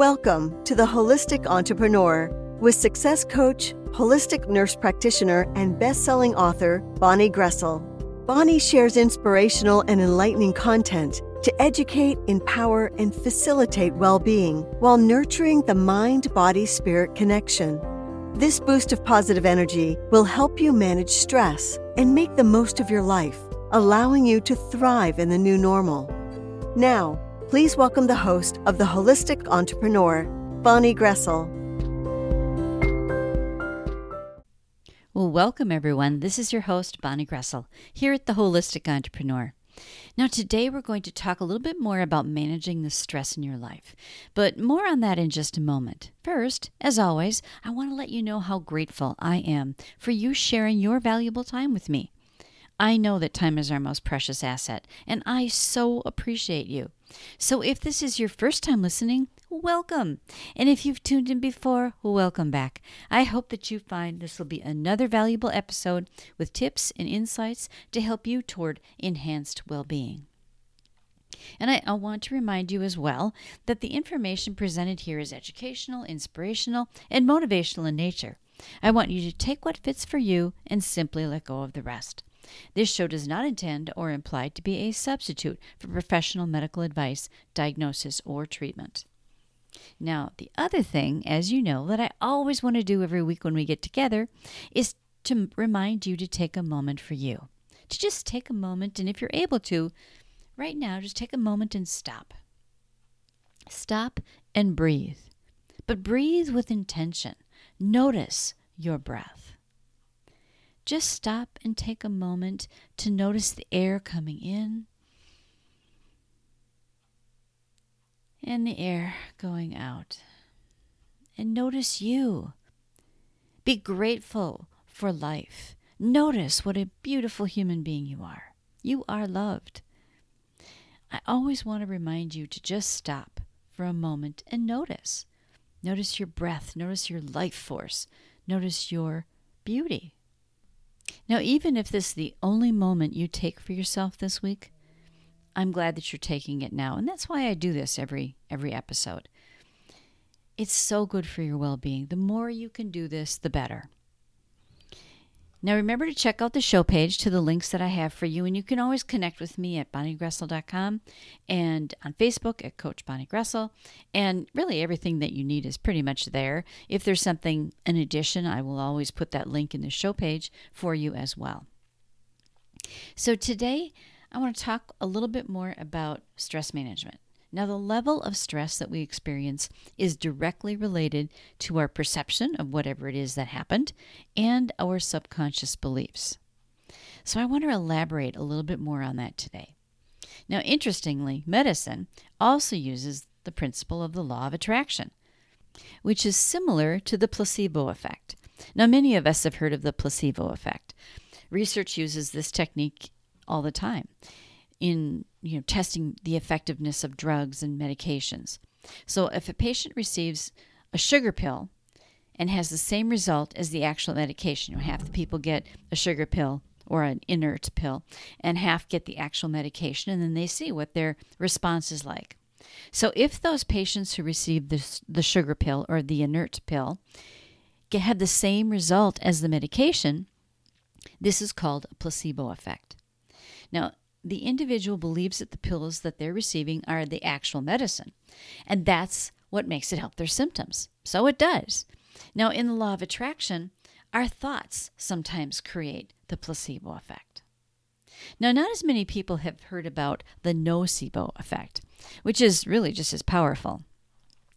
Welcome to the Holistic Entrepreneur with success coach, holistic nurse practitioner, and best selling author Bonnie Groessl. Bonnie shares inspirational and enlightening content to educate, empower, and facilitate well being while nurturing the mind body spirit connection. This boost of positive energy will help you manage stress and make the most of your life, allowing you to thrive in the new normal. Now, please welcome the host of The Holistic Entrepreneur, Bonnie Groessl. Well, welcome everyone. This is your host, Bonnie Groessl, here at The Holistic Entrepreneur. Now, today we're going to talk a little bit more about managing the stress in your life, but more on that in just a moment. First, as always, I want to let you know how grateful I am for you sharing your valuable time with me. I know that time is our most precious asset, and I so appreciate you. So if this is your first time listening, welcome. And if you've tuned in before, welcome back. I hope that you find this will be another valuable episode with tips and insights to help you toward enhanced well being. And I, I, want to remind you as well that the information presented here is educational, inspirational, and motivational in nature. I want you to take what fits for you and simply let go of the rest. This show does not intend or imply to be a substitute for professional medical advice, diagnosis, or treatment. Now, the other thing, as you know, that I always want to do every week when we get together is to remind you to take a moment for you. To just take a moment, and if you're able to, right now, just take a moment and stop. Stop and breathe. But breathe with intention. Notice your breath. Just stop and take a moment to notice the air coming in and the air going out. And notice you. Be grateful for life. Notice what a beautiful human being you are. You are loved. I always want to remind you to just stop for a moment and notice. Notice your breath, notice your life force, notice your beauty. Now, even if this is the only moment you take for yourself this week, I'm glad that you're taking it now. And that's why I do this every every episode. It's so good for your well-being. The more you can do this, the better. Now remember to check out the show page to the links that I have for you, and you can always connect with me at bonniegroessl.com and on Facebook at Coach Bonnie Groessl. And really everything that you need is pretty much there. If there's something in addition, I will always put that link in the show page for you as well. So today I want to talk a little bit more about stress management. Now, the level of stress that we experience is directly related to our perception of whatever it is that happened and our subconscious beliefs. So, I want to elaborate a little bit more on that today. Now, interestingly, medicine also uses the principle of the law of attraction, which is similar to the placebo effect. Now, many of us have heard of the placebo effect. Research uses this technique all the time in you know testing the effectiveness of drugs and medications. So if a patient receives a sugar pill and has the same result as the actual medication, you know, half the people get a sugar pill or an inert pill and half get the actual medication and then they see what their response is like. So if those patients who receive this, the sugar pill or the inert pill get, have the same result as the medication, this is called a placebo effect. Now, the individual believes that the pills that they're receiving are the actual medicine, and that's what makes it help their symptoms. So it does. Now, in the law of attraction, our thoughts sometimes create the placebo effect. Now, not as many people have heard about the nocebo effect, which is really just as powerful.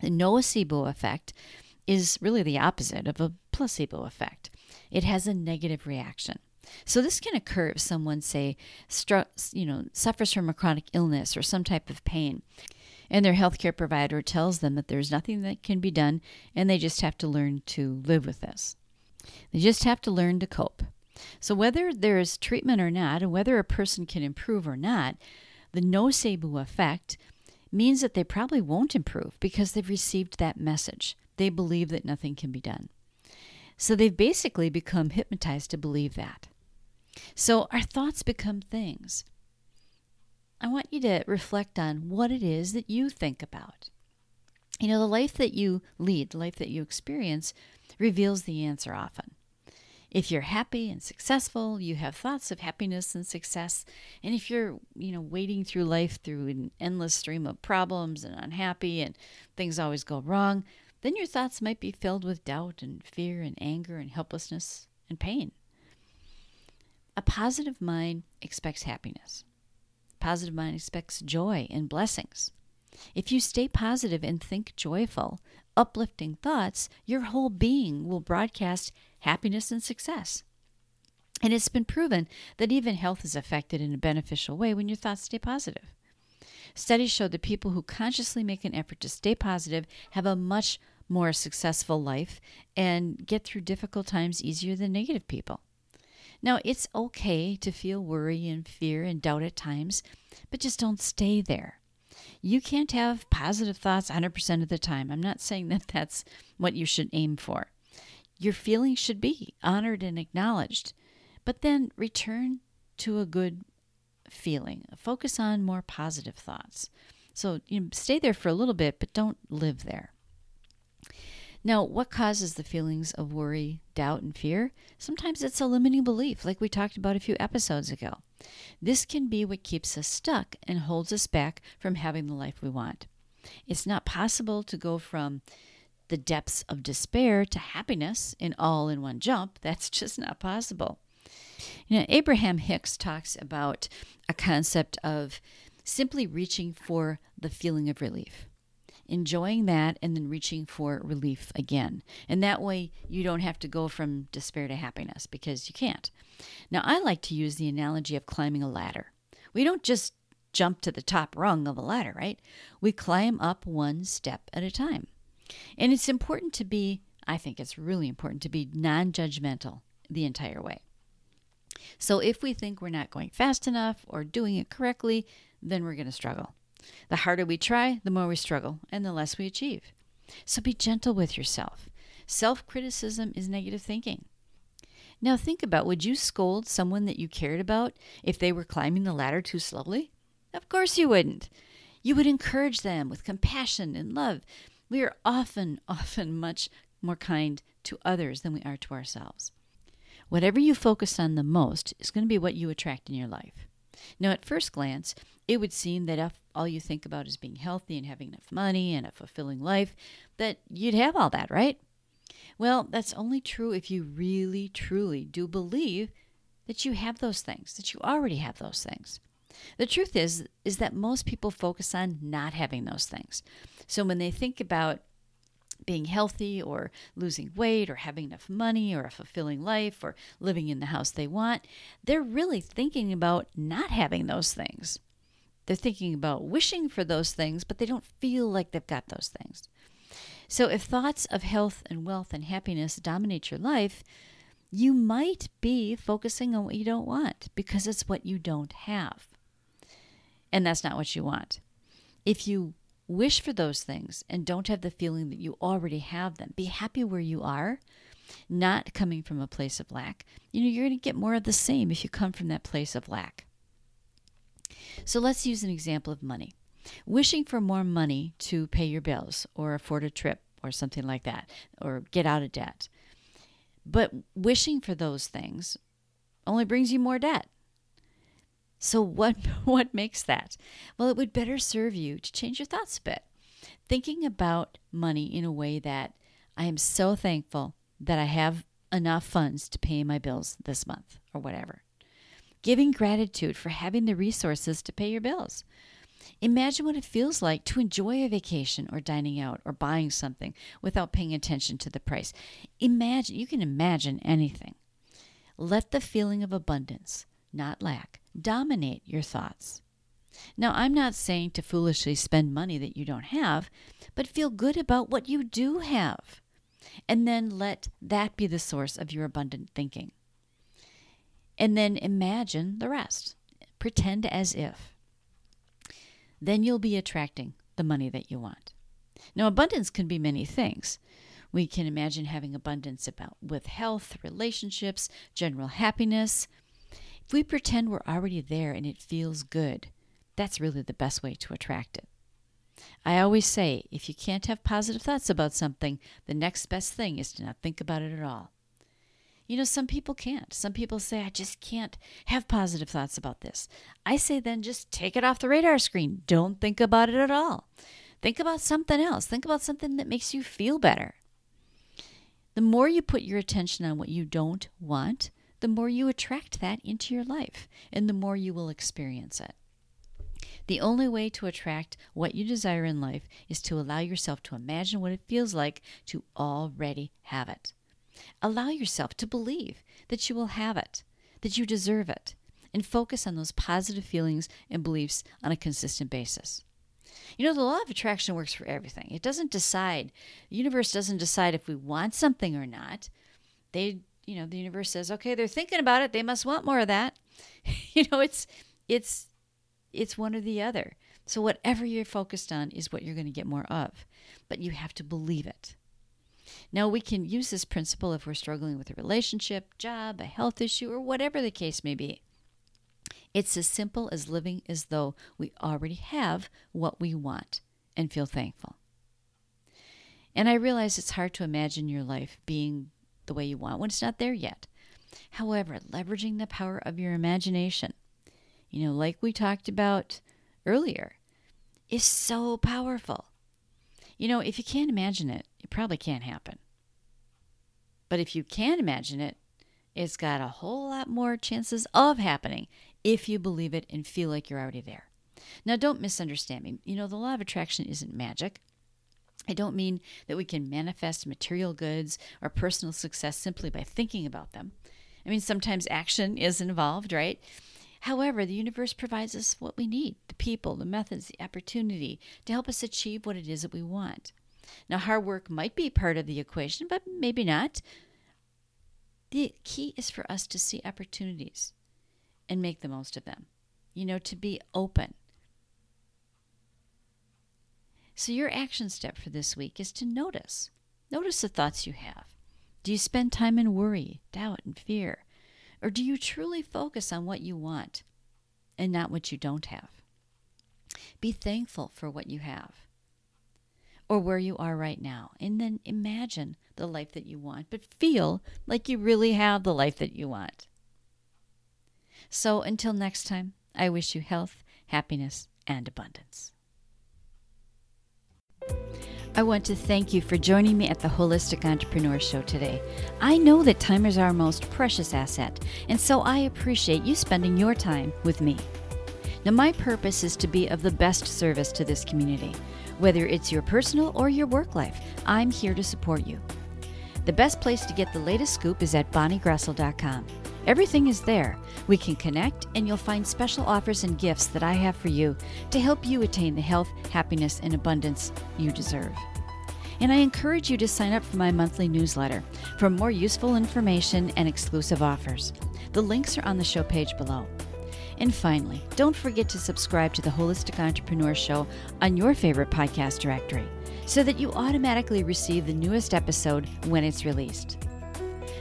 The nocebo effect is really the opposite of a placebo effect. It has a negative reaction. So this can occur if someone, say, stru- you know, suffers from a chronic illness or some type of pain, and their healthcare provider tells them that there's nothing that can be done, and they just have to learn to live with this. They just have to learn to cope. So whether there is treatment or not, and whether a person can improve or not, the nocebo effect means that they probably won't improve because they've received that message. They believe that nothing can be done. So they've basically become hypnotized to believe that. So our thoughts become things. I want you to reflect on what it is that you think about. You know, the life that you lead, the life that you experience, reveals the answer often. If you're happy and successful, you have thoughts of happiness and success. And if you're, you know, wading through life through an endless stream of problems and unhappy and things always go wrong, then your thoughts might be filled with doubt and fear and anger and helplessness and pain. A positive mind expects happiness. A positive mind expects joy and blessings. If you stay positive and think joyful, uplifting thoughts, your whole being will broadcast happiness and success. And it's been proven that even health is affected in a beneficial way when your thoughts stay positive. Studies show that people who consciously make an effort to stay positive have a much more successful life and get through difficult times easier than negative people. Now, it's okay to feel worry and fear and doubt at times, but just don't stay there. You can't have positive thoughts 100% of the time. I'm not saying that that's what you should aim for. Your feelings should be honored and acknowledged, but then return to a good feeling. Focus on more positive thoughts. So you know, stay there for a little bit, but don't live there. Now, what causes the feelings of worry, doubt, and fear? Sometimes it's a limiting belief, like we talked about a few episodes ago. This can be what keeps us stuck and holds us back from having the life we want. It's not possible to go from the depths of despair to happiness in all in one jump. That's just not possible. You know, Abraham Hicks talks about a concept of simply reaching for the feeling of relief enjoying that and then reaching for relief again. And that way you don't have to go from despair to happiness because you can't. Now, I like to use the analogy of climbing a ladder. We don't just jump to the top rung of a ladder, right? We climb up one step at a time. And it's important to be, I think it's really important to be non judgmental the entire way. So if we think we're not going fast enough or doing it correctly, then we're going to struggle. The harder we try, the more we struggle, and the less we achieve. So be gentle with yourself. Self criticism is negative thinking. Now think about would you scold someone that you cared about if they were climbing the ladder too slowly? Of course you wouldn't. You would encourage them with compassion and love. We are often, often much more kind to others than we are to ourselves. Whatever you focus on the most is going to be what you attract in your life. Now, at first glance, it would seem that if all you think about is being healthy and having enough money and a fulfilling life, that you'd have all that, right? Well, that's only true if you really, truly do believe that you have those things, that you already have those things. The truth is is that most people focus on not having those things. So when they think about being healthy or losing weight or having enough money or a fulfilling life or living in the house they want, they're really thinking about not having those things. They're thinking about wishing for those things, but they don't feel like they've got those things. So if thoughts of health and wealth and happiness dominate your life, you might be focusing on what you don't want because it's what you don't have. And that's not what you want. If you wish for those things and don't have the feeling that you already have them, be happy where you are, not coming from a place of lack. You know, you're going to get more of the same if you come from that place of lack. So let's use an example of money. Wishing for more money to pay your bills or afford a trip or something like that, or get out of debt. But wishing for those things only brings you more debt. So what what makes that? Well, it would better serve you to change your thoughts a bit. Thinking about money in a way that I am so thankful that I have enough funds to pay my bills this month or whatever giving gratitude for having the resources to pay your bills. Imagine what it feels like to enjoy a vacation or dining out or buying something without paying attention to the price. Imagine, you can imagine anything. Let the feeling of abundance, not lack, dominate your thoughts. Now, I'm not saying to foolishly spend money that you don't have, but feel good about what you do have. And then let that be the source of your abundant thinking. And then imagine the rest. Pretend as if. Then you'll be attracting the money that you want. Now, abundance can be many things. We can imagine having abundance about with health, relationships, general happiness. If we pretend we're already there and it feels good, that's really the best way to attract it. I always say if you can't have positive thoughts about something, the next best thing is to not think about it at all. You know, some people can't. Some people say, I just can't have positive thoughts about this. I say, then just take it off the radar screen. Don't think about it at all. Think about something else. Think about something that makes you feel better. The more you put your attention on what you don't want, the more you attract that into your life and the more you will experience it. The only way to attract what you desire in life is to allow yourself to imagine what it feels like to already have it. Allow yourself to believe that you will have it, that you deserve it, and focus on those positive feelings and beliefs on a consistent basis. You know, the law of attraction works for everything. It doesn't decide, the universe doesn't decide if we want something or not. They, you know, the universe says, okay, they're thinking about it. They must want more of that. you know, it's, it's, it's one or the other. So whatever you're focused on is what you're going to get more of. But you have to believe it. Now, we can use this principle if we're struggling with a relationship, job, a health issue, or whatever the case may be. It's as simple as living as though we already have what we want and feel thankful. And I realize it's hard to imagine your life being the way you want when it's not there yet. However, leveraging the power of your imagination, you know, like we talked about earlier, is so powerful. You know, if you can't imagine it, it probably can't happen. But if you can imagine it, it's got a whole lot more chances of happening if you believe it and feel like you're already there. Now, don't misunderstand me. You know, the law of attraction isn't magic. I don't mean that we can manifest material goods or personal success simply by thinking about them. I mean, sometimes action is involved, right? However, the universe provides us what we need the people, the methods, the opportunity to help us achieve what it is that we want. Now, hard work might be part of the equation, but maybe not. The key is for us to see opportunities and make the most of them. You know, to be open. So, your action step for this week is to notice. Notice the thoughts you have. Do you spend time in worry, doubt, and fear? Or do you truly focus on what you want and not what you don't have? Be thankful for what you have or where you are right now. And then imagine the life that you want, but feel like you really have the life that you want. So until next time, I wish you health, happiness, and abundance. I want to thank you for joining me at the Holistic Entrepreneur Show today. I know that time is our most precious asset, and so I appreciate you spending your time with me. Now, my purpose is to be of the best service to this community. Whether it's your personal or your work life, I'm here to support you. The best place to get the latest scoop is at bonniegroessl.com. Everything is there. We can connect, and you'll find special offers and gifts that I have for you to help you attain the health, happiness, and abundance you deserve. And I encourage you to sign up for my monthly newsletter for more useful information and exclusive offers. The links are on the show page below. And finally, don't forget to subscribe to the Holistic Entrepreneur Show on your favorite podcast directory so that you automatically receive the newest episode when it's released.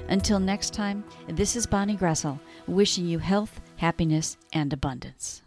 Until next time, this is Bonnie Groessl wishing you health, happiness, and abundance.